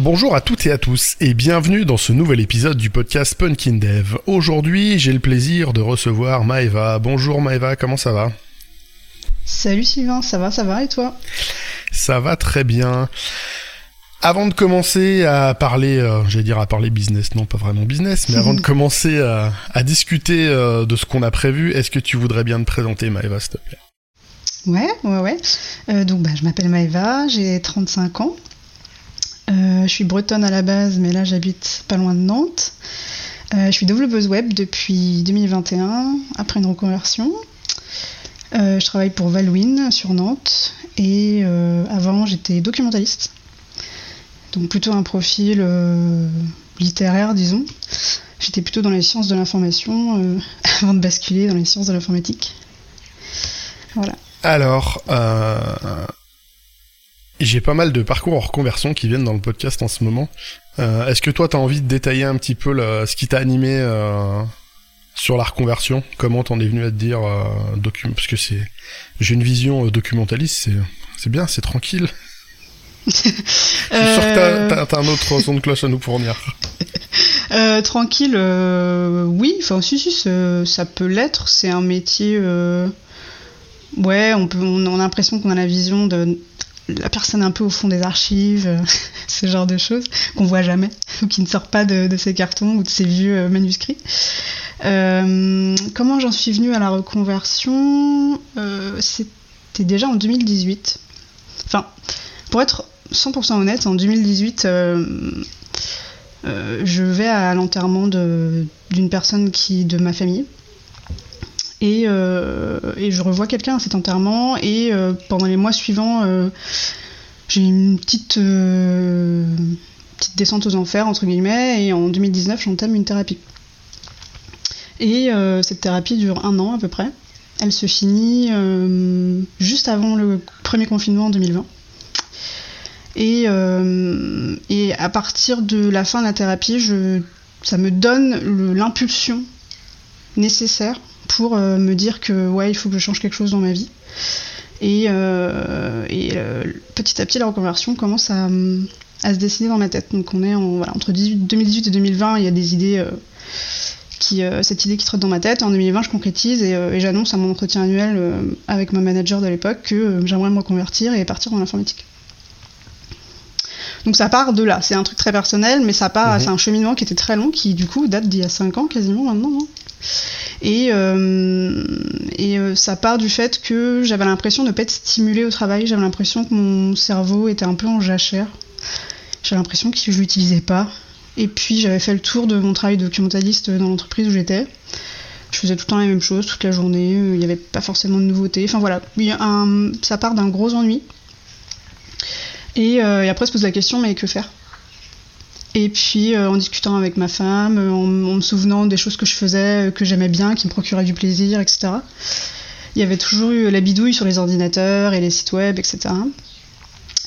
Bonjour à toutes et à tous et bienvenue dans ce nouvel épisode du podcast Punkin Dev. Aujourd'hui, j'ai le plaisir de recevoir Maeva. Bonjour Maeva, comment ça va? Salut Sylvain, ça va, ça va et toi? Ça va très bien. Avant de commencer à parler, euh, j'allais dire à parler business, non pas vraiment business, mais avant de commencer à, discuter euh, de ce qu'on a prévu, est-ce que tu voudrais bien te présenter Maeva, s'il te plaît? Ouais, ouais, ouais. Euh, donc bah, je m'appelle Maeva, j'ai 35 ans. Je suis bretonne à la base, mais là j'habite pas loin de Nantes. je suis développeuse web depuis 2021, après une reconversion. je travaille pour Valwin sur Nantes et avant j'étais documentaliste donc plutôt un profil euh, littéraire, disons. J'étais plutôt dans les sciences de l'information euh, avant de basculer dans les sciences de l'informatique. Voilà. Alors, euh, j'ai pas mal de parcours en reconversion qui viennent dans le podcast en ce moment. Est-ce que toi, tu as envie de détailler un petit peu ce qui t'a animé sur la reconversion Comment t'en es venu à te dire document Parce que c'est, j'ai une vision documentaliste, c'est bien, c'est tranquille. Je suis sûr que t'as, un autre son de cloche à nous fournir. Euh, tranquille, euh, oui, enfin si, si, ça peut l'être. C'est un métier. Euh, ouais, on, peut, on a l'impression qu'on a la vision de la personne un peu au fond des archives, ce genre de choses, qu'on voit jamais, ou qui ne sort pas de, de ses cartons ou de ses vieux manuscrits. comment j'en suis venue à la reconversion? C'était déjà en 2018. Enfin, pour être 100% honnête, en 2018, euh, euh, je vais à l'enterrement d'une personne qui de ma famille. Et, euh, et je revois quelqu'un à cet enterrement. Et pendant les mois suivants, j'ai une petite, descente aux enfers, entre guillemets. Et en 2019, j'entame une thérapie. Et cette thérapie dure un an à peu près. Elle se finit juste avant le premier confinement en 2020. Euh, et, à partir de la fin de la thérapie, je, ça me donne l'impulsion nécessaire pour euh, me dire que ouais, il faut que je change quelque chose dans ma vie. Et, euh, petit à petit, la reconversion commence à, se dessiner dans ma tête. Donc on est en, entre 2018 et 2020, il y a des idées qui, cette idée qui trotte dans ma tête. En 2020, je concrétise et, et j'annonce à mon entretien annuel avec ma manager de l'époque que j'aimerais me reconvertir et partir dans l'informatique. Donc ça part de là. C'est un truc très personnel, mais ça part, mhm. c'est un cheminement qui était très long, qui du coup date d'il y a 5 ans quasiment maintenant. Hein. Et, euh, et euh, ça part du fait que j'avais l'impression de ne pas être stimulée au travail, j'avais l'impression que mon cerveau était un peu en jachère. J'avais l'impression que je l'utilisais pas. Et puis j'avais fait le tour de mon travail de documentaliste dans l'entreprise où j'étais. Je faisais tout le temps la même chose, toute la journée, il n'y avait pas forcément de nouveautés. Enfin voilà, un, ça part d'un gros ennui euh, et, après, se pose la question, mais que faire? Et puis euh, en discutant avec ma femme, euh, en, me souvenant des choses que je faisais, que j'aimais bien, qui me procuraient du plaisir, etc. Il y avait toujours eu la bidouille sur les ordinateurs et les sites web, etc.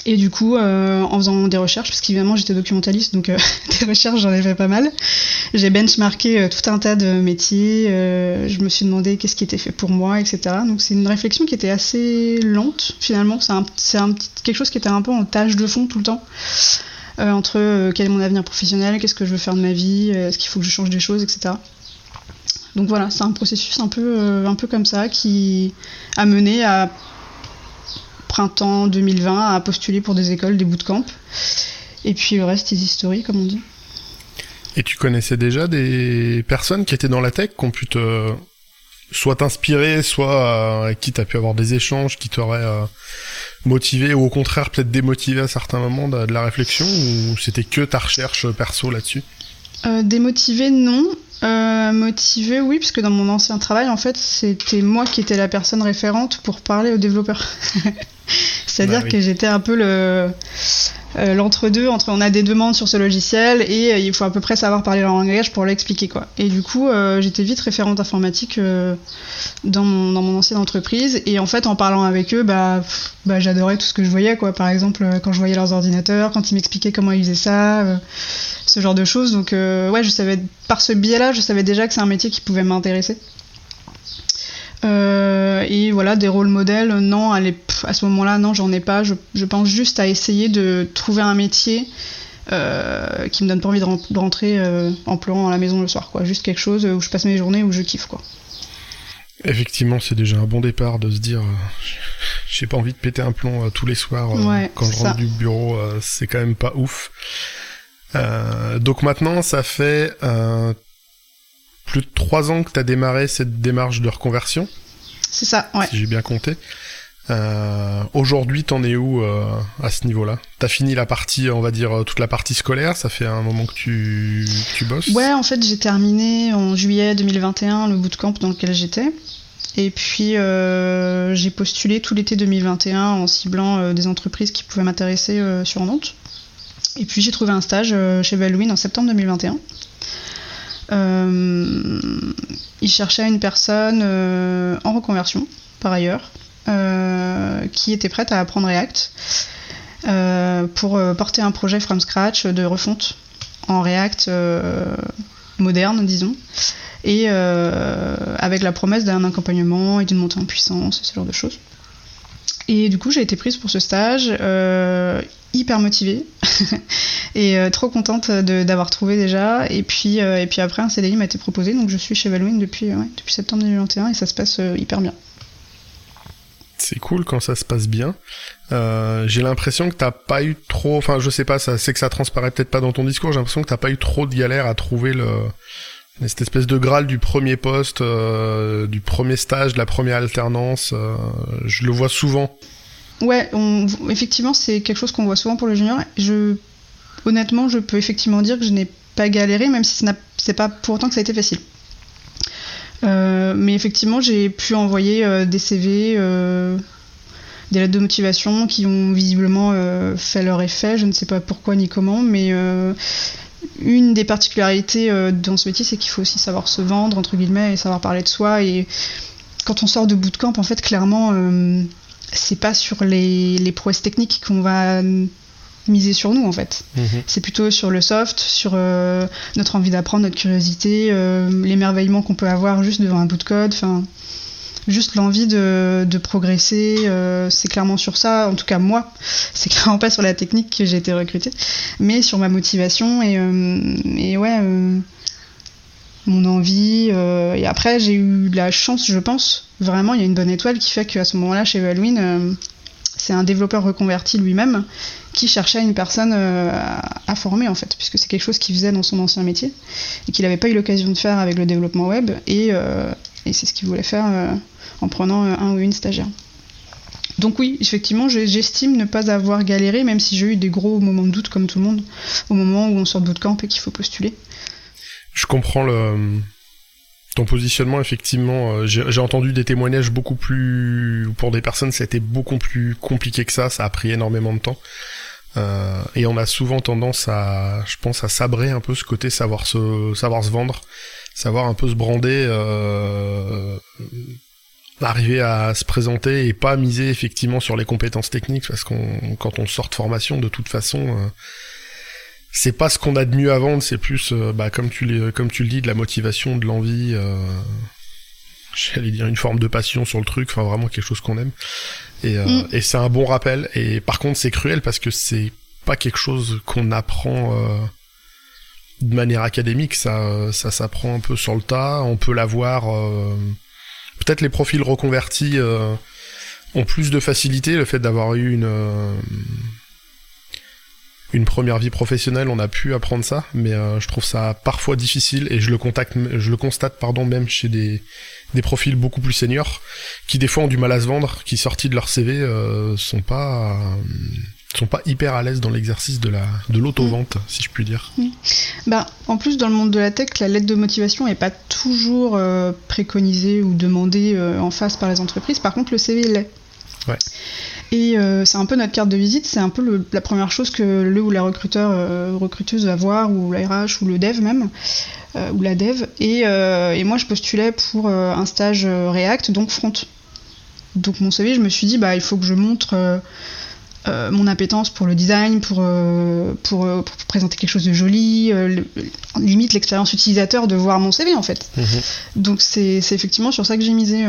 Et du coup, en faisant des recherches, parce qu'évidemment j'étais documentaliste, donc des recherches j'en ai fait pas mal, j'ai benchmarké tout un tas de métiers, je me suis demandé qu'est-ce qui était fait pour moi, etc. Donc c'est une réflexion qui était assez lente finalement, c'est quelque chose qui était un peu en tâche de fond tout le temps. Euh, entre euh, quel est mon avenir professionnel, qu'est-ce que je veux faire de ma vie, euh, est-ce qu'il faut que je change des choses, etc. Donc voilà, c'est un processus un peu, un peu comme ça qui a mené à printemps 2020 à postuler pour des écoles, des bootcamps. Et puis le reste est history, comme on dit. Et tu connaissais déjà des personnes qui étaient dans la tech, qui ont pu te soit t'inspirer, soit avec qui t'as pu avoir des échanges qui t'auraient motivé ou au contraire peut-être démotivé à certains moments de, la réflexion ou c'était que ta recherche perso là-dessus? Euh, Démotivé non. Euh, motivé oui, puisque dans mon ancien travail en fait c'était moi qui étais la personne référente pour parler aux développeurs. C'est-à-dire bah que j'étais un peu le euh, l'entre-deux entre on a des demandes sur ce logiciel et euh, il faut à peu près savoir parler leur langage pour l'expliquer quoi. Et du coup, euh, j'étais vite référente informatique dans, mon, dans mon ancienne entreprise et en fait en parlant avec eux, bah, bah j'adorais tout ce que je voyais quoi. Par exemple, quand je voyais leurs ordinateurs, quand ils m'expliquaient comment ils faisaient ça, ce genre de choses. Donc ouais, je savais par ce biais-là, je savais déjà que c'est un métier qui pouvait m'intéresser. Euh, et voilà, des rôles modèles, non, à, à ce moment-là, non, j'en ai pas. Je, pense juste à essayer de trouver un métier euh, qui me donne pas envie de, rentrer euh, en pleurant à la maison le soir, quoi. Juste quelque chose où je passe mes journées où je kiffe, quoi. Effectivement, c'est déjà un bon départ de se dire, j'ai pas envie de péter un plomb tous les soirs quand je rentre du bureau, c'est quand même pas ouf. Donc maintenant, ça fait plus de trois ans que tu as démarré cette démarche de reconversion. C'est ça, ouais. Si j'ai bien compté. Euh, Aujourd'hui, t'en es où euh, à ce niveau-là? T'as fini la partie, on va dire, euh, toute la partie scolaire? Ça fait un moment que tu, tu bosses? Ouais, en fait, j'ai terminé en juillet 2021 le bootcamp dans lequel j'étais. Et puis, euh, j'ai postulé tout l'été 2021 en ciblant euh, des entreprises qui pouvaient m'intéresser sur Nantes. Et puis, j'ai trouvé un stage chez Valouine en septembre 2021. il cherchait une personne en reconversion, par ailleurs, euh, qui était prête à apprendre React euh, pour euh, porter un projet from scratch de refonte en React moderne, disons, et avec la promesse d'un accompagnement et d'une montée en puissance, ce genre de choses. Et du coup, j'ai été prise pour ce stage, hyper motivée et trop contente d'avoir trouvé déjà. Et puis, et puis après, un CDI m'a été proposé, donc je suis chez Valouine depuis, depuis septembre 2021 et ça se passe hyper bien c'est cool quand ça se passe bien. Euh, j'ai l'impression que t'as pas eu trop, enfin je sais pas, c'est que ça transparaît peut-être pas dans ton discours. J'ai l'impression que t'as pas eu trop de galères à trouver le cette espèce de graal du premier poste, euh, du premier stage, de la première alternance. Euh, je le vois souvent. Ouais, effectivement, c'est quelque chose qu'on voit souvent pour le junior. Je, honnêtement, je peux effectivement dire que je n'ai pas galéré, même si ce c'est pas pour autant que ça a été facile. Euh, mais effectivement, j'ai pu envoyer euh, des CV, euh, des lettres de motivation qui ont visiblement fait leur effet. Je ne sais pas pourquoi ni comment, mais une des particularités dans ce métier, c'est qu'il faut aussi savoir se vendre, entre guillemets, et savoir parler de soi. Et quand on sort de bootcamp, en fait, clairement, c'est pas sur les, les prouesses techniques qu'on va miser sur nous en fait. Mhm. C'est plutôt sur le soft, sur euh, notre envie d'apprendre, notre curiosité, euh, l'émerveillement qu'on peut avoir juste devant un bout de code, enfin juste l'envie de, de progresser, euh, c'est clairement sur ça, en tout cas moi, c'est clairement pas sur la technique que j'ai été recrutée, mais sur ma motivation et, et ouais, mon envie. et après j'ai eu la chance, je pense, vraiment il y a une bonne étoile qui fait qu'à ce moment-là chez Halloween, c'est un développeur reconverti lui-même qui cherchait une personne euh, à, former en fait, puisque c'est quelque chose qu'il faisait dans son ancien métier et qu'il n'avait pas eu l'occasion de faire avec le développement web et, euh, c'est ce qu'il voulait faire euh, en prenant un ou une stagiaire. Donc oui, effectivement, j'estime ne pas avoir galéré, même si j'ai eu des gros moments de doute comme tout le monde, au moment où on sort de bootcamp et qu'il faut postuler. Je comprends le, ton positionnement, effectivement, euh, j'ai entendu des témoignages beaucoup plus... Pour des personnes, été beaucoup plus compliqué que ça, ça a pris énormément de temps. Euh, et on a souvent tendance à, je pense, à sabrer un peu ce côté savoir se, savoir se vendre, savoir un peu se brander, euh, arriver à se présenter et pas miser effectivement sur les compétences techniques, parce qu'on, quand on sort de formation, de toute façon, euh, c'est pas ce qu'on a de mieux à vendre, c'est plus, euh, bah, comme tu comme tu le dis, de la motivation, de l'envie. Euh, J'allais dire une forme de passion sur le truc, enfin vraiment quelque chose qu'on aime. Et, euh, mm. et c'est un bon rappel. Et par contre, c'est cruel parce que c'est pas quelque chose qu'on apprend euh, de manière académique. Ça, ça s'apprend un peu sur le tas. On peut l'avoir. Peut-être les profils reconvertis ont plus de facilité. Le fait d'avoir eu une une première vie professionnelle, on a pu apprendre ça, mais euh, je trouve ça parfois difficile et je le contacte, je le constate pardon même chez des, des profils beaucoup plus seniors qui des fois ont du mal à se vendre, qui sortis de leur CV euh, sont pas euh, sont pas hyper à l'aise dans l'exercice de la de l'auto-vente, si je puis dire. Bah, en plus, dans le monde de la tech, la lettre de motivation est pas toujours préconisée ou demandée en face par les entreprises. Par contre, le CV l'est. Ouais. Et euh, c'est un peu notre carte de visite, c'est un peu la première chose que le ou la recruteur, euh, recruteuse va voir, ou la RH, ou le dev même, euh, ou la dev. Et, et, moi, je postulais pour un stage React, donc front. Donc mon CV, je me suis dit, bah, il faut que je montre mon appétence pour le design, pour, pour, présenter quelque chose de joli, limite l'expérience utilisateur de voir mon CV en fait. Mhm. Donc c'est effectivement sur ça que j'ai misé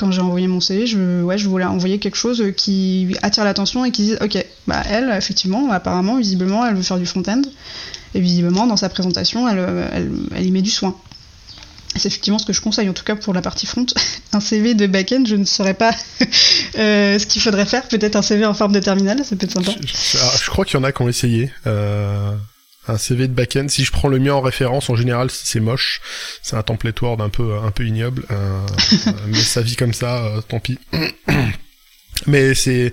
quand j'ai envoyé mon CV, je, ouais, je voulais envoyer quelque chose qui attire l'attention et qui dise ok, bah elle, effectivement, apparemment, visiblement, elle veut faire du front-end. Et visiblement, dans sa présentation, elle, elle, elle y met du soin. C'est effectivement ce que je conseille, en tout cas pour la partie front. un CV de back-end, je ne saurais pas euh, ce qu'il faudrait faire. Peut-être un CV en forme de terminal, ça peut être sympa. Je, je crois qu'il y en a qui ont essayé. Euh, un CV de back-end. Si je prends le mien en référence, en général, c'est moche. C'est un template Word un peu, un peu ignoble. Euh, mais ça vit comme ça, euh, tant pis. mais c'est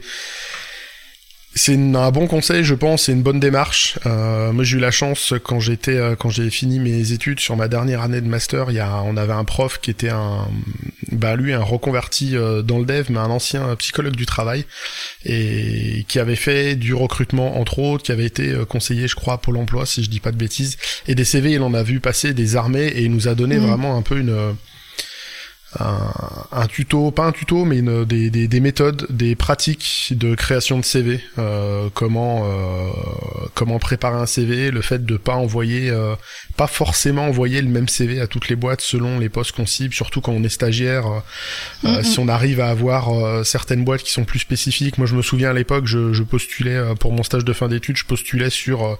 c'est un bon conseil, je pense, c'est une bonne démarche. Euh, moi, j'ai eu la chance quand j'étais, euh, quand j'ai fini mes études sur ma dernière année de master, il y a, on avait un prof qui était un, bah lui, un reconverti euh, dans le dev, mais un ancien psychologue du travail et qui avait fait du recrutement entre autres, qui avait été euh, conseiller, je crois, à Pôle Emploi, si je dis pas de bêtises, et des CV, il en a vu passer des armées et il nous a donné mmh. vraiment un peu une un, un, tuto, pas un tuto, mais une, des, des, des, méthodes, des pratiques de création de CV, euh, comment euh, comment préparer un CV, le fait de pas envoyer, euh, pas forcément envoyer le même CV à toutes les boîtes selon les postes qu'on cible, surtout quand on est stagiaire. Mm -hmm. Si on arrive à avoir euh, certaines boîtes qui sont plus spécifiques, moi je me souviens à l'époque, je, je, postulais pour mon stage de fin d'études, je postulais sur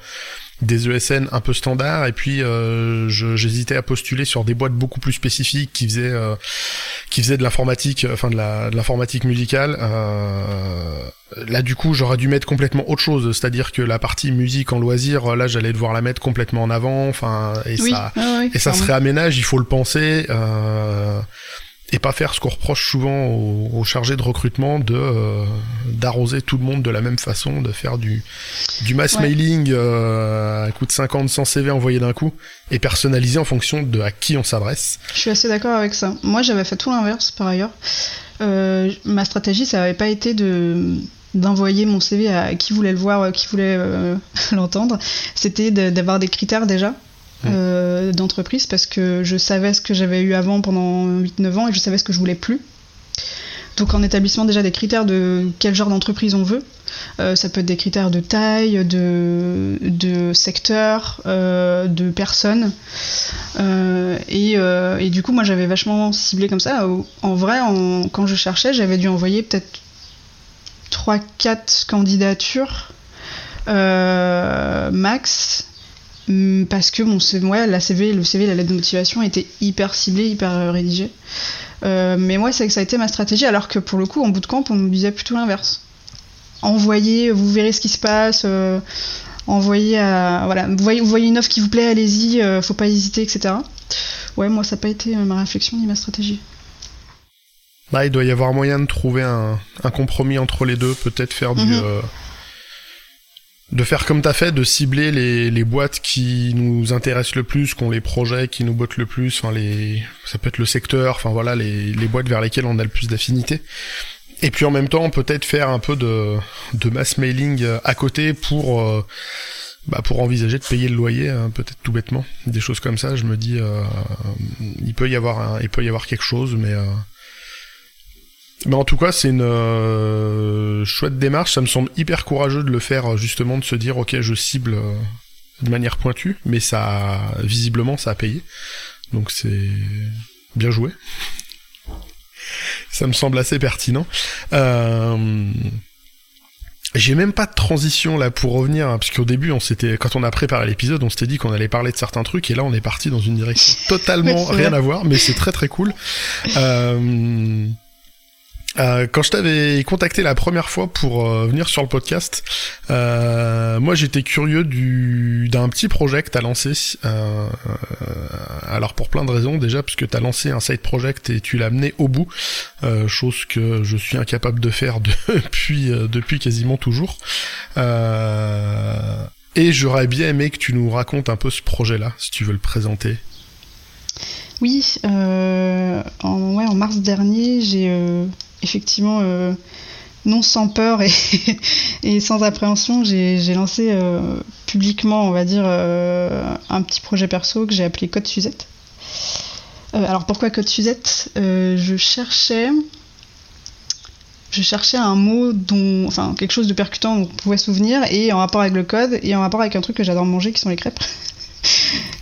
des ESN un peu standards et puis euh, j'hésitais à postuler sur des boîtes beaucoup plus spécifiques qui faisaient euh, qui faisaient de l'informatique euh, enfin de la de l'informatique musicale. Euh, là du coup j'aurais dû mettre complètement autre chose c'est-à-dire que la partie musique en loisir là j'allais devoir la mettre complètement en avant enfin et oui. ça ah et ça se réaménage il faut le penser. Euh, et pas faire ce qu'on reproche souvent aux, aux, chargés de recrutement de euh, d'arroser tout le monde de la même façon, de faire du du mass ouais. mailing euh, à coût de 50 100 CV envoyés d'un coup et personnalisé en fonction de à qui on s'adresse. Je suis assez d'accord avec ça. Moi, j'avais fait tout l'inverse par ailleurs. Euh, ma stratégie, ça n'avait pas été de d'envoyer mon CV à qui voulait le voir, qui voulait l'entendre. C'était d'avoir des critères déjà euh, d'entreprise parce que je savais ce que j'avais eu avant pendant 8-9 ans et je savais ce que je voulais plus. Donc en établissement déjà des critères de quel genre d'entreprise on veut. Euh, ça peut être des critères de taille, de, de secteur, euh, de personnes. Euh, et, et, du coup moi j'avais vachement ciblé comme ça. En vrai, en, quand je cherchais, j'avais dû envoyer peut-être 3-4 candidatures max parce que mon ouais, la CV, le CV, la lettre de motivation était hyper ciblée, hyper euh, rédigée. Euh, mais moi, c'est que ça a été ma stratégie, alors que pour le coup, en bootcamp, on me disait plutôt l'inverse. Envoyez, vous verrez ce qui se passe. Euh, envoyez à, voilà, vous voyez, vous voyez une offre qui vous plaît, allez-y, euh, faut pas hésiter, etc. Ouais, moi, ça n'a pas été ma réflexion ni ma stratégie. Bah, il doit y avoir moyen de trouver un, un compromis entre les deux, peut-être faire du. Mm -hmm de faire comme t'as fait, de cibler les, les boîtes qui nous intéressent le plus, qu'on les projets qui nous bottent le plus, enfin les, ça peut être le secteur, enfin voilà les, les boîtes vers lesquelles on a le plus d'affinité. Et puis en même temps, peut-être faire un peu de, de mass mailing à côté pour, euh, bah pour envisager de payer le loyer, hein, peut-être tout bêtement, des choses comme ça. Je me dis, euh, il peut y avoir, un, il peut y avoir quelque chose, mais euh, mais en tout cas, c'est une euh, chouette démarche. Ça me semble hyper courageux de le faire, justement, de se dire, ok, je cible euh, de manière pointue, mais ça, visiblement, ça a payé. Donc c'est bien joué. ça me semble assez pertinent. Euh, j'ai même pas de transition là pour revenir, hein, parce qu'au début, on s'était, quand on a préparé l'épisode, on s'était dit qu'on allait parler de certains trucs, et là, on est parti dans une direction totalement rien à voir, mais c'est très très cool. Euh, euh, quand je t'avais contacté la première fois pour euh, venir sur le podcast, euh, moi j'étais curieux du d'un petit projet que t'as lancé. Euh, alors pour plein de raisons, déjà parce que t'as lancé un side project et tu l'as mené au bout, chose que je suis incapable de faire depuis depuis quasiment toujours. et j'aurais bien aimé que tu nous racontes un peu ce projet-là, si tu veux le présenter. Oui, euh, en, mars dernier, j'ai euh, effectivement, euh, non sans peur et, sans appréhension, j'ai lancé publiquement, on va dire, un petit projet perso que j'ai appelé Code Suzette. alors pourquoi Code Suzette? Je cherchais je cherchais un mot dont, enfin, quelque chose de percutant dont on pouvait souvenir et en rapport avec le code et en rapport avec un truc que j'adore manger qui sont les crêpes.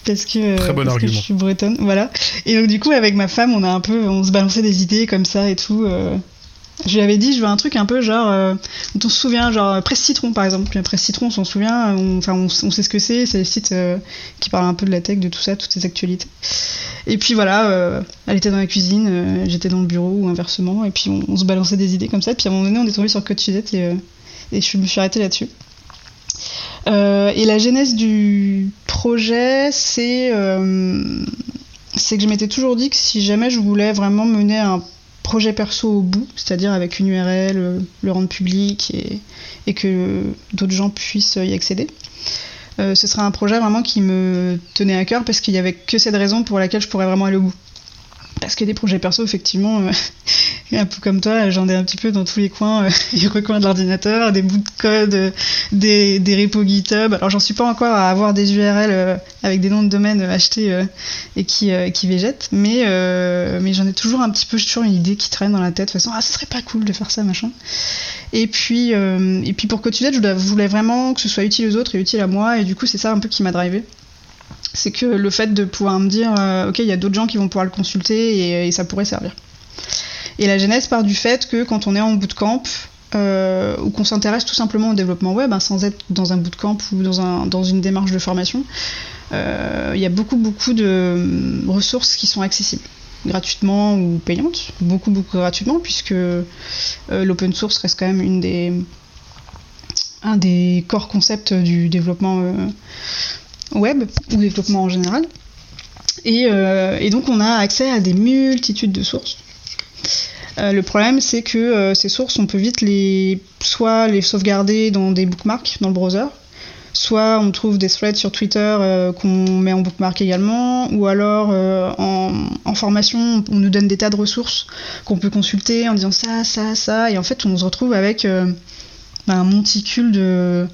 parce que, Très bon parce que je suis bretonne, voilà. Et donc du coup avec ma femme, on a un peu, on se balançait des idées comme ça et tout. euh. Je lui avais dit, je veux un truc un peu genre, euh, dont on se souvient, genre presse citron par exemple. Presse citron, on s'en souvient, on- enfin on, on sait ce que c'est, c'est les sites euh, qui parlent un peu de la tech, de tout ça, toutes ces actualités. Et puis voilà, euh, elle était dans la cuisine, euh, j'étais dans le bureau ou inversement, et puis on, on se balançait des idées comme ça. Puis à un moment donné, on est tombé sur Code Suzette et, euh, et je me suis arrêtée là-dessus. Euh, et la genèse du projet, c'est euh, c'est que je m'étais toujours dit que si jamais je voulais vraiment mener un projet perso au bout, c'est-à-dire avec une URL, euh, le rendre public et, que d'autres gens puissent y accéder, ce serait un projet vraiment qui me tenait à cœur parce qu'il y avait que cette raison pour laquelle je pourrais vraiment aller au bout. Parce que des projets perso, effectivement, euh, un peu comme toi, j'en ai un petit peu dans tous les coins, euh, les recoins de l'ordinateur, des bouts de code, euh, des, des repos GitHub. Alors j'en suis pas encore à avoir des URL avec des noms de domaine achetés et qui, qui végètent, mais, mais j'en ai toujours un petit peu, j'ai toujours une idée qui traîne dans la tête, de façon, ah, ce serait pas cool de faire ça, machin. Et puis, et puis pour Cotulette, je voulais vraiment que ce soit utile aux autres et utile à moi, et du coup, c'est ça un peu qui m'a drivé c'est que le fait de pouvoir me dire euh, ok il y a d'autres gens qui vont pouvoir le consulter et, ça pourrait servir. Et la genèse part du fait que quand on est en bootcamp euh, ou qu'on s'intéresse tout simplement au développement web hein, sans être dans un bootcamp ou dans, dans une démarche de formation euh, il y a beaucoup beaucoup de ressources qui sont accessibles. Gratuitement ou payantes. Beaucoup beaucoup gratuitement puisque l'open source reste quand même un des core concepts du développement web ou développement en général. Et, euh, et, donc on a accès à des multitudes de sources. Euh, le problème c'est que euh, ces sources on peut vite les soit les sauvegarder dans des bookmarks dans le browser, soit on trouve des threads sur Twitter qu'on met en bookmark également, ou alors en, formation on nous donne des tas de ressources qu'on peut consulter en disant ça, ça, ça, et en fait on se retrouve avec un monticule de,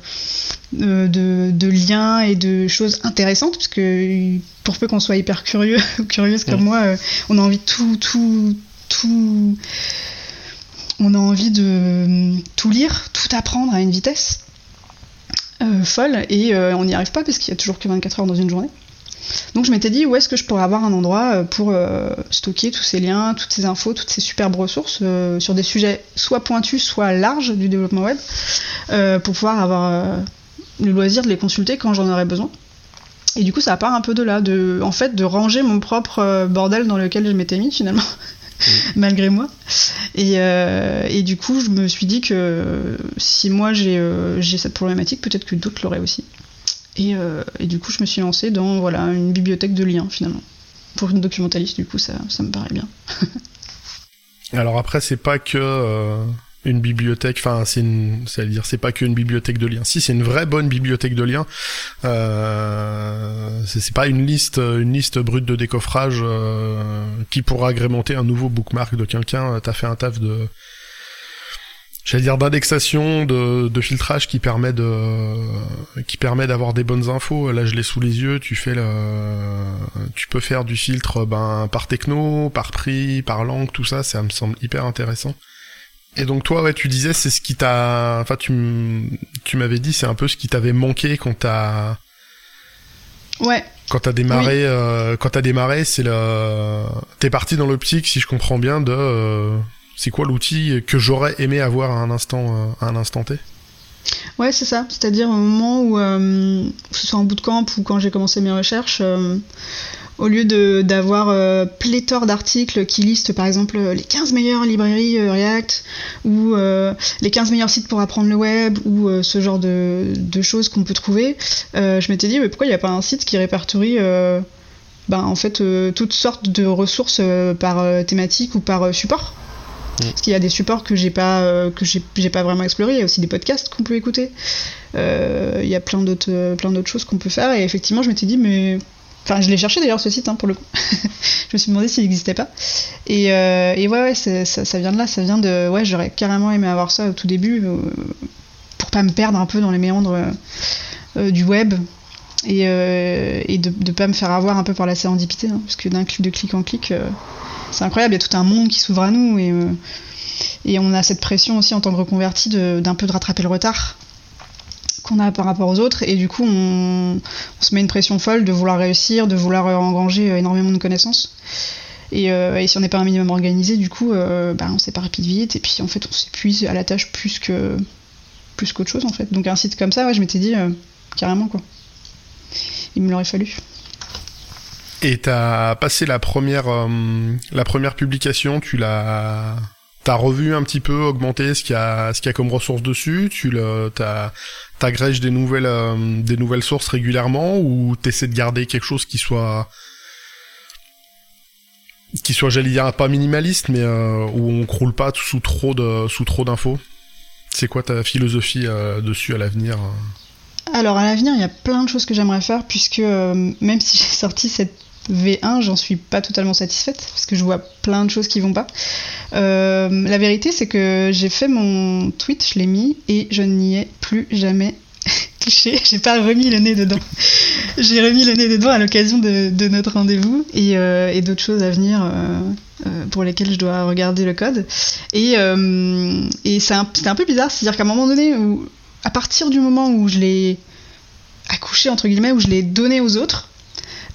de, de, de, liens et de choses intéressantes, parce que pour peu qu'on soit hyper curieux ou curieuse comme ouais. moi, euh, on a envie de tout, tout, tout. On a envie de tout lire, tout apprendre à une vitesse euh, folle, et euh, on n'y arrive pas parce qu'il y a toujours que 24 heures dans une journée. Donc je m'étais dit où est-ce que je pourrais avoir un endroit euh, pour stocker tous ces liens, toutes ces infos, toutes ces superbes ressources euh, sur des sujets soit pointus, soit larges du développement web, euh, pour pouvoir avoir le loisir de les consulter quand j'en aurais besoin. Et du coup, ça part un peu de là, de, en fait, de ranger mon propre euh, bordel dans lequel je m'étais mis finalement, mmh. malgré moi. Et, euh, et, du coup, je me suis dit que si moi j'ai euh, cette problématique, peut-être que d'autres l'auraient aussi. Et, euh, et, du coup, je me suis lancée dans voilà, une bibliothèque de liens finalement. Pour une documentaliste, du coup, ça, ça me paraît bien. Alors après, c'est pas que euh, une bibliothèque, enfin, c'est une, c'est à dire, c'est pas qu'une bibliothèque de liens. Si, c'est une vraie bonne bibliothèque de liens. Euh, c'est pas une liste, une liste brute de décoffrage qui pourra agrémenter un nouveau bookmark de quelqu'un. T'as fait un taf de j'allais dire d'indexation, de, de, filtrage qui permet de qui permet d'avoir des bonnes infos. Là, je l'ai sous les yeux. Tu fais le, tu peux faire du filtre ben par techno, par prix, par langue, tout ça. Ça me semble hyper intéressant. Et donc toi, ouais, tu disais c'est ce qui t'a, enfin tu tu m'avais dit c'est un peu ce qui t'avait manqué quand t'as Ouais. Quand t'as démarré, oui. euh, quand t'as démarré, c'est le, t'es parti dans l'optique, si je comprends bien, de euh c'est quoi l'outil que j'aurais aimé avoir à un instant, euh, un instant T? Ouais, c'est ça. C'est-à-dire au moment où, euh, que ce soit en bootcamp ou quand j'ai commencé mes recherches, euh, au lieu d'avoir pléthore d'articles qui listent par exemple les 15 meilleures librairies React ou les 15 meilleurs sites pour apprendre le web ou ce genre de, de choses qu'on peut trouver, je m'étais dit mais pourquoi il n'y a pas un site qui répertorie ben, en fait toutes sortes de ressources par thématique ou par support? Parce qu'il y a des supports que j'ai pas euh, que j'ai pas vraiment exploré. Il y a aussi des podcasts qu'on peut écouter. Euh, il y a plein d'autres euh, plein d'autres choses qu'on peut faire. Et effectivement, je m'étais dit mais enfin je l'ai cherché d'ailleurs ce site hein, pour le coup. je me suis demandé s'il n'existait pas. Et, et ouais ouais ça, ça, vient de là. Ça vient de ouais j'aurais carrément aimé avoir ça au tout début pour pas me perdre un peu dans les méandres du web. Et, et de ne pas me faire avoir un peu par la sérendipité, hein, parce que d'un clic de clic en clic, c'est incroyable, il y a tout un monde qui s'ouvre à nous et, euh, on a cette pression aussi en tant que reconverti d'un peu de rattraper le retard qu'on a par rapport aux autres et du coup on, se met une pression folle de vouloir réussir, de vouloir engranger énormément de connaissances. Et, si on n'est pas un minimum organisé, du coup, bah, on s'éparpille vite et puis en fait on s'épuise à la tâche plus que plus qu'autre chose en fait. Donc un site comme ça, ouais, je m'étais dit carrément quoi. Il me l'aurait fallu. Et t'as passé la première, euh, la première publication, tu l'as, t'as revu un petit peu, augmenté ce qu'il y a, ce qu'il y a comme ressources dessus. Tu le, t'agrèges des nouvelles, euh, des nouvelles sources régulièrement ou t'essaies de garder quelque chose qui soit, qui soit, j'allais dire, pas minimaliste, mais euh, où on croule pas sous trop de, sous trop d'infos? C'est quoi ta philosophie dessus à l'avenir alors à l'avenir, il y a plein de choses que j'aimerais faire puisque même si j'ai sorti cette V1, j'en suis pas totalement satisfaite parce que je vois plein de choses qui vont pas. Euh, la vérité, c'est que j'ai fait mon tweet, je l'ai mis et je n'y ai plus jamais touché. J'ai pas remis le nez dedans. j'ai remis le nez dedans à l'occasion de, notre rendez-vous et, euh, d'autres choses à venir euh, pour lesquelles je dois regarder le code. Et, et c'est un, un, peu bizarre, c'est-à-dire qu'à un moment donné, où, à partir du moment où je l'ai accouché, entre guillemets, où je l'ai donné aux autres,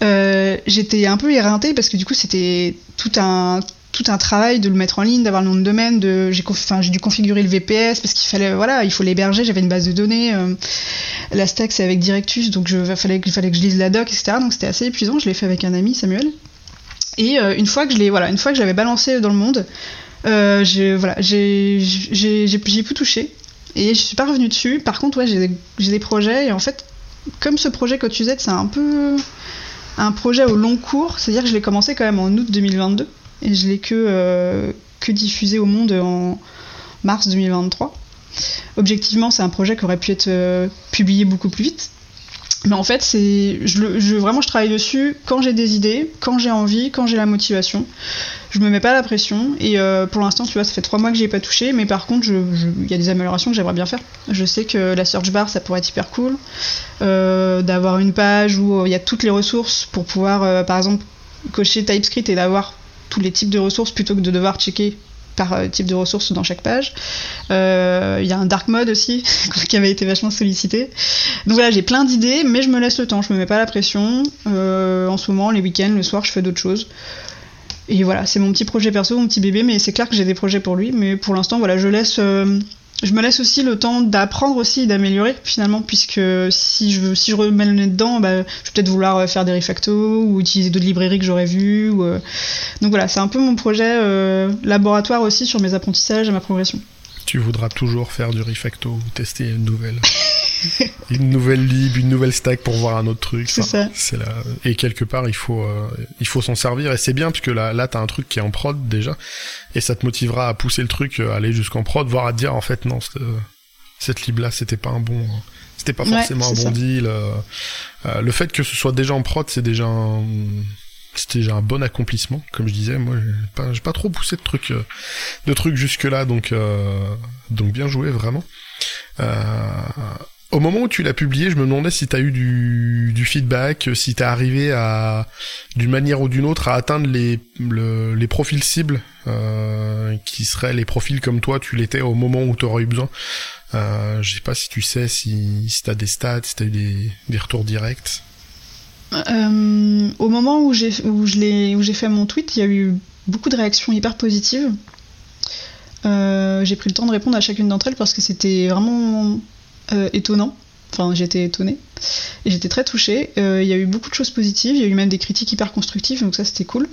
euh, j'étais un peu éreintée parce que du coup c'était tout un tout un travail de le mettre en ligne, d'avoir le nom de domaine, j'ai dû configurer le VPS parce qu'il fallait voilà, il faut l'héberger, j'avais une base de données, euh, la stack c'est avec Directus donc il fallait que je lise la doc etc. Donc c'était assez épuisant, je l'ai fait avec un ami Samuel. Et euh, une fois que je l'ai voilà, une fois que je l'avais balancé dans le monde, j'ai voilà, j'ai j'ai pu toucher et je suis pas revenue dessus. Par contre ouais, j'ai des, projets et en fait comme ce projet Code Z c'est un peu un projet au long cours, c'est-à-dire que je l'ai commencé quand même en août 2022 et je l'ai que, euh, que diffusé au monde en mars 2023. Objectivement, c'est un projet qui aurait pu être euh, publié beaucoup plus vite. Mais en fait, c'est je, je, vraiment je travaille dessus quand j'ai des idées, quand j'ai envie, quand j'ai la motivation. Je me mets pas la pression et euh, pour l'instant tu vois ça fait trois mois que j'ai pas touché mais par contre il y a des améliorations que j'aimerais bien faire. Je sais que la search bar ça pourrait être hyper cool euh, d'avoir une page où il y a toutes les ressources pour pouvoir euh, par exemple cocher TypeScript et d'avoir tous les types de ressources plutôt que de devoir checker par type de ressources dans chaque page. Il y a un dark mode aussi qui avait été vachement sollicité. Donc voilà, j'ai plein d'idées, mais je me laisse le temps, je me mets pas la pression. en ce moment, les week-ends, le soir, je fais d'autres choses. Et voilà, c'est mon petit projet perso, mon petit bébé, mais c'est clair que j'ai des projets pour lui. Mais pour l'instant, voilà, je laisse, euh, je me laisse aussi le temps d'apprendre aussi et d'améliorer finalement, puisque si je si je remets le nez dedans, bah, je vais peut-être vouloir euh, faire des refactos ou utiliser d'autres librairies que j'aurais vues. Euh. Donc voilà, c'est un peu mon projet laboratoire aussi sur mes apprentissages et ma progression. Tu voudras toujours faire du refacto ou tester une nouvelle. une nouvelle lib, une nouvelle stack pour voir un autre truc. C'est ça. C'est là. Et quelque part, il faut, euh, il faut s'en servir. Et c'est bien puisque là, là, t'as un truc qui est en prod déjà, et ça te motivera à pousser le truc, à aller jusqu'en prod, voire à te dire en fait non, euh, cette lib là, c'était pas un bon, c'était pas forcément un bon deal. Euh, le fait que ce soit déjà en prod, c'est déjà un c'était déjà un bon accomplissement comme je disais moi j'ai pas, pas trop poussé de trucs de trucs jusque là donc donc bien joué vraiment euh, au moment où tu l'as publié, je me demandais si tu as eu du, feedback, si tu es arrivé à, d'une manière ou d'une autre, à atteindre les, les profils cibles, euh, qui seraient les profils comme toi, tu l'étais au moment où tu aurais eu besoin. Euh, je sais pas si tu sais si, si tu as des stats, si tu as eu des, des retours directs. Euh, au moment où j'ai, où, je où j'ai fait mon tweet, il y a eu beaucoup de réactions hyper positives. Euh, j'ai pris le temps de répondre à chacune d'entre elles parce que c'était vraiment étonnant. Enfin, j'étais étonnée. Et j'étais très touchée. Euh, il y a eu beaucoup de choses positives. Il y a eu même des critiques hyper constructives, donc ça c'était cool.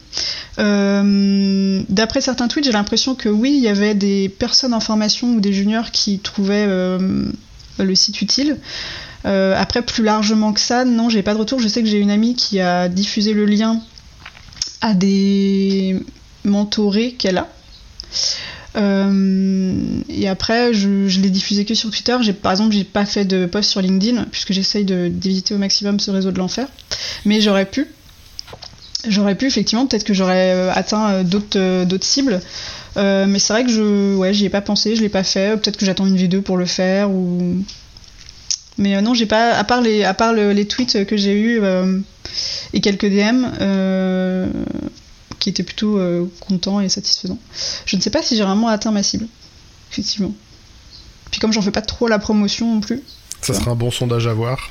Euh, d'après certains tweets, j'ai l'impression que oui, il y avait des personnes en formation ou des juniors qui trouvaient le site utile. après, plus largement que ça, non, j'ai pas de retour. Je sais que j'ai une amie qui a diffusé le lien à des mentorés qu'elle a. Euh, et après, je, l'ai diffusé que sur Twitter. Par exemple, j'ai pas fait de post sur LinkedIn puisque j'essaye de d'éviter au maximum ce réseau de l'enfer. Mais j'aurais pu. J'aurais pu effectivement, peut-être que j'aurais euh, atteint euh, d'autres cibles. mais c'est vrai que je, ouais, j'y ai pas pensé, je l'ai pas fait. Peut-être que j'attends une vidéo pour le faire. Mais non, j'ai pas, à part les, à part les tweets que j'ai eu et quelques DM, qui était plutôt euh, content et satisfaisant. Je ne sais pas si j'ai vraiment atteint ma cible, effectivement. Puis comme j'en fais pas trop la promotion non plus. Ça sera un bon sondage à voir.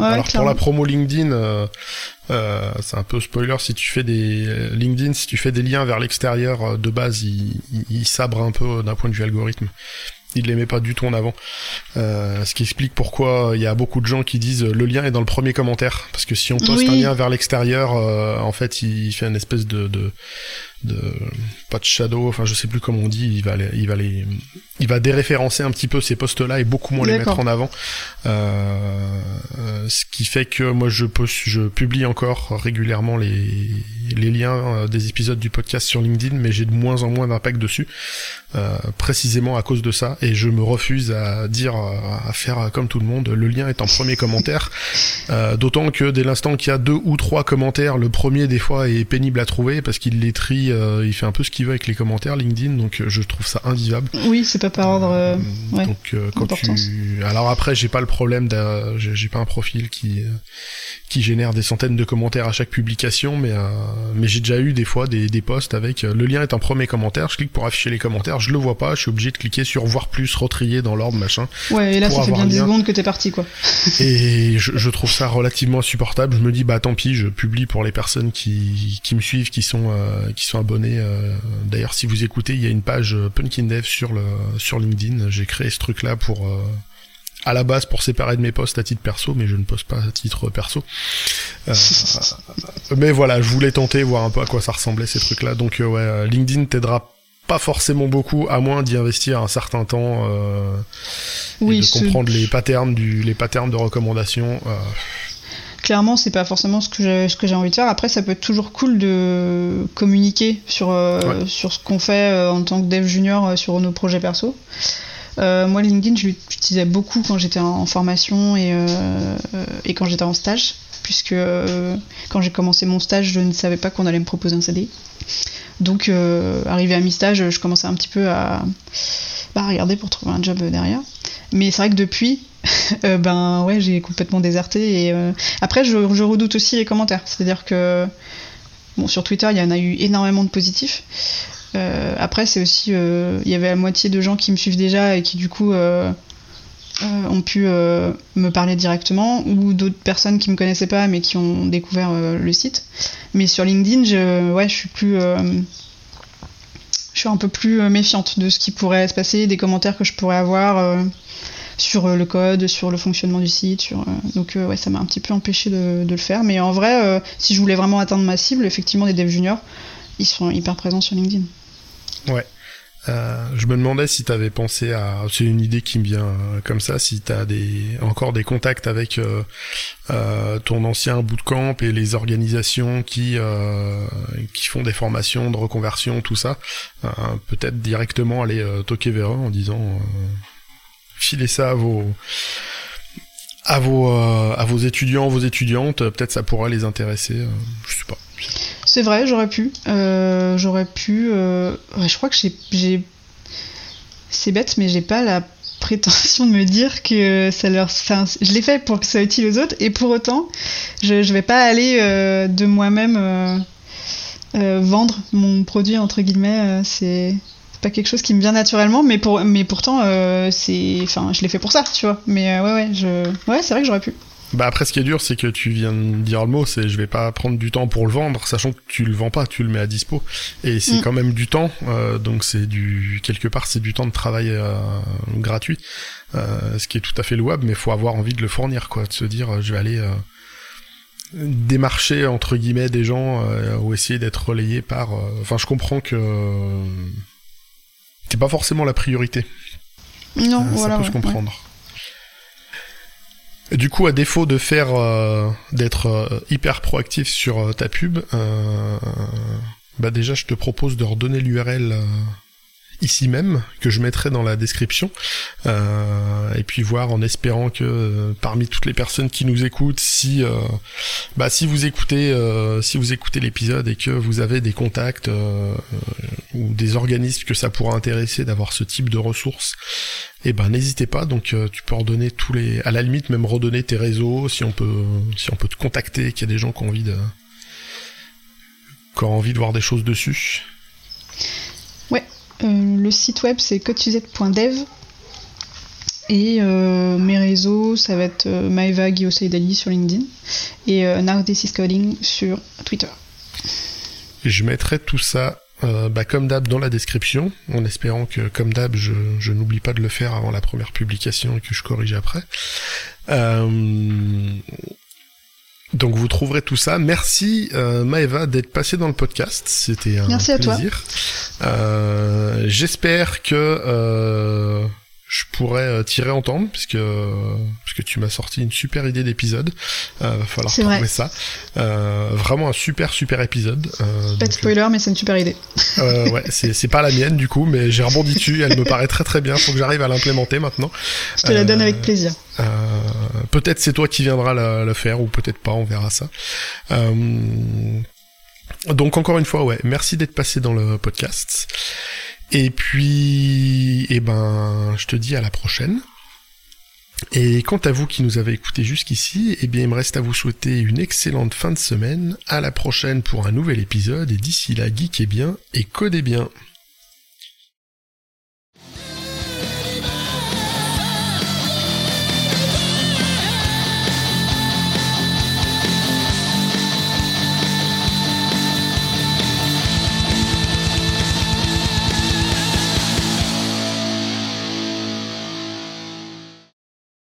alors pour la promo LinkedIn, c'est un peu spoiler si tu fais des LinkedIn, si tu fais des liens vers l'extérieur de base, il, il sabre un peu d'un point de vue algorithme il les met pas du tout en avant. Euh, ce qui explique pourquoi il y a beaucoup de gens qui disent le lien est dans le premier commentaire parce que si on poste un lien vers l'extérieur, euh, en fait, il fait une espèce de, de de pas de shadow, enfin je sais plus comment on dit, il va il va les, il va déréférencer un petit peu ces postes-là et beaucoup moins les mettre en avant. Euh, euh, ce qui fait que moi je je publie encore régulièrement les les liens euh, des épisodes du podcast sur LinkedIn, mais j'ai de moins en moins d'impact dessus, euh, précisément à cause de ça, et je me refuse à dire à faire comme tout le monde. Le lien est en premier commentaire, euh, d'autant que dès l'instant qu'il y a deux ou trois commentaires, le premier des fois est pénible à trouver parce qu'il les trie euh, il fait un peu ce qu'il veut avec les commentaires LinkedIn, donc euh, je trouve ça invivable. Oui, c'est pas par ordre. Euh, donc quand tu, alors après j'ai pas le problème, j'ai pas un profil qui qui génère des centaines de commentaires à chaque publication, mais mais j'ai déjà eu des fois des des posts avec le lien est en premier commentaire, je clique pour afficher les commentaires, je le vois pas, je suis obligé de cliquer sur voir plus, retrier dans l'ordre machin. Ouais, et là ça fait bien 10 secondes que t'es parti quoi. et je, je, trouve ça relativement insupportable. Je me dis bah tant pis, je publie pour les personnes qui qui me suivent, qui sont qui sont abonnés. Euh, d'ailleurs, si vous écoutez, il y a une page euh, Punkin Dev sur le sur LinkedIn. J'ai créé ce truc-là pour euh, à la base pour séparer de mes posts à titre perso, mais je ne poste pas à titre perso. mais voilà, je voulais tenter, voir un peu à quoi ça ressemblait ces trucs-là. Donc ouais, LinkedIn t'aidera pas forcément beaucoup, à moins d'y investir un certain temps, oui, de comprendre les patterns du, les patterns de recommandation clairement, c'est pas forcément ce que j'ai, ce que j'ai envie de faire. Après, ça peut être toujours cool de communiquer sur, euh, sur ce qu'on fait euh, en tant que dev junior euh, sur nos projets perso. moi, LinkedIn, je l'utilisais beaucoup quand j'étais en, formation et, et quand j'étais en stage, puisque quand j'ai commencé mon stage, je ne savais pas qu'on allait me proposer un CD. Donc, arrivé à mi-stage, je commençais un petit peu à bah, regarder pour trouver un job derrière. Mais c'est vrai que depuis, euh, ben ouais, j'ai complètement déserté. Et euh, après, je, redoute aussi les commentaires. C'est-à-dire que bon, sur Twitter, il y en a eu énormément de positifs. Euh, après, c'est aussi, il y avait la moitié de gens qui me suivent déjà et qui du coup ont pu me parler directement, ou d'autres personnes qui me connaissaient pas mais qui ont découvert le site. Mais sur LinkedIn, je, suis plus je suis un peu plus méfiante de ce qui pourrait se passer, des commentaires que je pourrais avoir sur euh, le code, sur le fonctionnement du site. Sur, euh, donc euh, ouais, ça m'a un petit peu empêché de, le faire. Mais en vrai, si je voulais vraiment atteindre ma cible, effectivement, des devs juniors, ils sont hyper présents sur LinkedIn. Ouais. je me demandais si tu avais pensé à, c'est une idée qui me vient comme ça, si tu as des, encore des contacts avec ton ancien bootcamp et les organisations qui, qui font des formations de reconversion, tout ça, peut-être directement aller toquer vers eux en disant filez ça à vos à vos euh, à vos étudiants, vos étudiantes, peut-être ça pourra les intéresser. Euh, je sais pas. C'est vrai, j'aurais pu. Euh, j'aurais pu. je crois que j'ai. C'est bête, mais j'ai pas la prétention de me dire que ça leur. Je l'ai fait pour que ça soit utile aux autres, et pour autant, je, je vais pas aller de moi-même vendre mon produit entre guillemets. c'est pas quelque chose qui me vient naturellement, mais, pour, mais pourtant, euh, c'est, enfin, je l'ai fait pour ça, tu vois. Mais euh, ouais, ouais, je, ouais, c'est vrai que j'aurais pu. Bah après, ce qui est dur, c'est que tu viens de dire le mot, c'est je vais pas prendre du temps pour le vendre, sachant que tu le vends pas, tu le mets à dispo, et c'est mm. quand même du temps, euh, donc c'est du quelque part c'est du temps de travail gratuit, ce qui est tout à fait louable, mais faut avoir envie de le fournir, quoi, de se dire je vais aller démarcher entre guillemets des gens ou essayer d'être relayé par. Enfin, je comprends que c'est pas forcément la priorité. Non, euh, voilà. Ça peut se comprendre. Du coup, à défaut de faire euh, d'être euh, hyper proactif sur ta pub, bah déjà je te propose de redonner l'URL ici même que je mettrai dans la description euh, et puis voir en espérant que euh, parmi toutes les personnes qui nous écoutent si euh, bah si vous écoutez si vous écoutez l'épisode et que vous avez des contacts ou des organismes que ça pourra intéresser d'avoir ce type de ressources et eh ben n'hésitez pas. Donc tu peux redonner tous les à la limite même redonner tes réseaux si on peut si on peut te contacter qu'il y a des gens qui ont envie de qui ont envie de voir des choses dessus euh, le site web c'est codesuzette.dev et euh, mes réseaux ça va être euh, Maeva Guillaume sur LinkedIn et is Coding sur Twitter. Je mettrai tout ça bah, comme d'hab dans la description, en espérant que comme d'hab je, n'oublie pas de le faire avant la première publication et que je corrige après. Donc vous trouverez tout ça. Merci euh, Maëva d'être passée dans le podcast. C'était un Merci à toi. plaisir. Euh, J'espère que euh, je pourrais euh, tirer entendre puisque puisque tu m'as sorti une super idée d'épisode. Euh, va falloir trouver vrai. ça. Vraiment un super super épisode. Pas de spoiler, mais c'est une super idée. ouais, c'est c'est pas la mienne du coup, mais j'ai rebondi dessus. Elle me paraît très très bien. Faut que j'arrive à l'implémenter maintenant. Je te la donne avec plaisir. Euh, peut-être c'est toi qui viendras le, le faire ou peut-être pas, on verra ça. Euh, donc encore une fois, ouais, merci d'être passé dans le podcast. Et puis, eh ben, je te dis à la prochaine. Et quant à vous qui nous avez écoutés jusqu'ici, eh bien, il me reste à vous souhaiter une excellente fin de semaine. À la prochaine pour un nouvel épisode. Et d'ici là, geekez bien et codez bien.